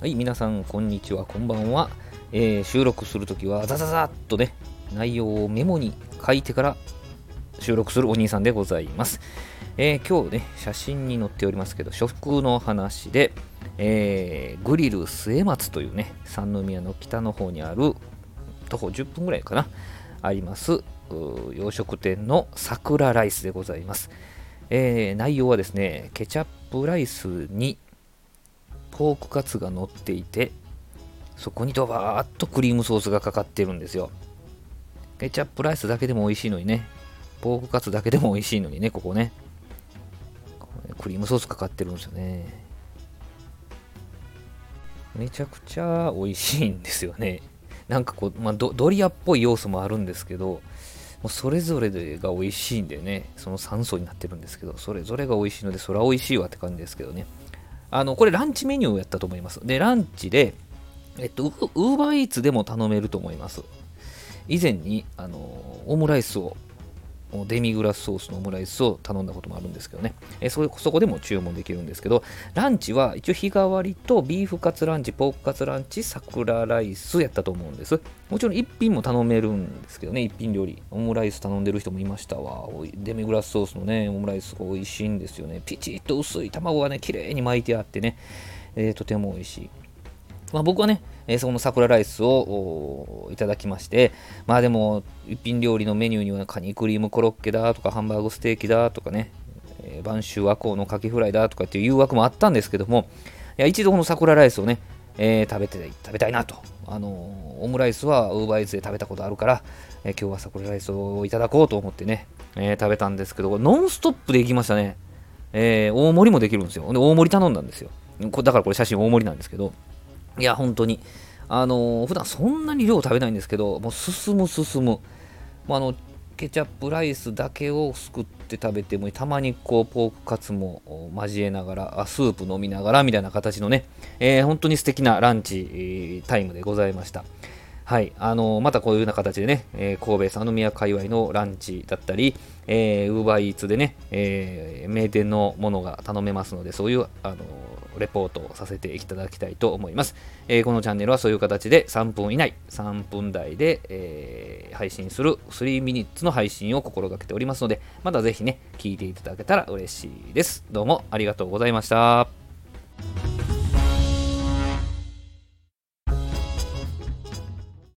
はい、皆さん、こんにちは、こんばんは。えー収録するときは、ザザザっとね、内容をメモに書いてから収録するお兄さんでございます。えー今日ね、写真に載っておりますけど、食の話で、えーグリル末松というね、三宮の北の方にある、徒歩10分ぐらいかな、あります、洋食店の桜ライスでございます。えー内容はですね、ケチャップライスにポークカツが乗っていて、そこにドバーッとクリームソースがかかってるんですよ。ケチャップライスだけでも美味しいのにね、ポークカツだけでも美味しいのにね、ここね。クリームソースかかってるんですよね。めちゃくちゃ美味しいんですよね。なんかこう、まあ、ドドリアっぽい要素もあるんですけど、もうそれぞれが美味しいんでね、その3層になってるんですけど、それぞれが美味しいので、それは美味しいわって感じですけどね。あの、これランチメニューをやったと思います。で、ランチで、えっと、ウーバーイーツでも頼めると思います。以前に、あの、オムライスを、デミグラスソースのオムライスを頼んだこともあるんですけどね。えそそこでも注文できるんですけど、ランチは一応日替わりとビーフカツランチ、ポークカツランチ、桜ライスやったと思うんです。もちろん一品も頼めるんですけどね、一品料理。オムライス頼んでる人もいましたわ。デミグラスソースのね、オムライスが美味しいんですよね。ピチッと薄い卵がね、綺麗に巻いてあってね、えーとても美味しい。まあ、僕はね、えーその桜ライスをいただきまして、まあでも、一品料理のメニューにはカニクリームコロッケだとか、ハンバーグステーキだとかね、えー、晩秋和光のカキフライだとかっていう誘惑もあったんですけども、いや一度この桜ライスをね、えー食べて食べたいなと。あのオムライスはウーバーイーツで食べたことあるから、え今日は桜ライスをいただこうと思ってね、え食べたんですけど、ノンストップで行きましたね。えー大盛りもできるんですよ。で、大盛り頼んだんですよ。だからこれ写真大盛りなんですけど、いや、本当に、あのー普段そんなに量食べないんですけど、もう進む進む。もうあの、ケチャップライスだけをすくって食べても、たまにこう、ポークカツも交えながら、あスープ飲みながらみたいな形のね、えー本当に素敵なランチ、タイムでございました。はい、あのまたこういうような形でね、えー神戸三宮界隈のランチだったり、えー、ウーバーイーツでね、えー名店のものが頼めますので、そういう、あのレポートをさせていただきたいと思います、えーこのチャンネルはそういう形で3分以内、3分台で、えー配信する3ミニッツの配信を心がけておりますので、またぜひね、聞いていただけたら嬉しいです。どうもありがとうございました。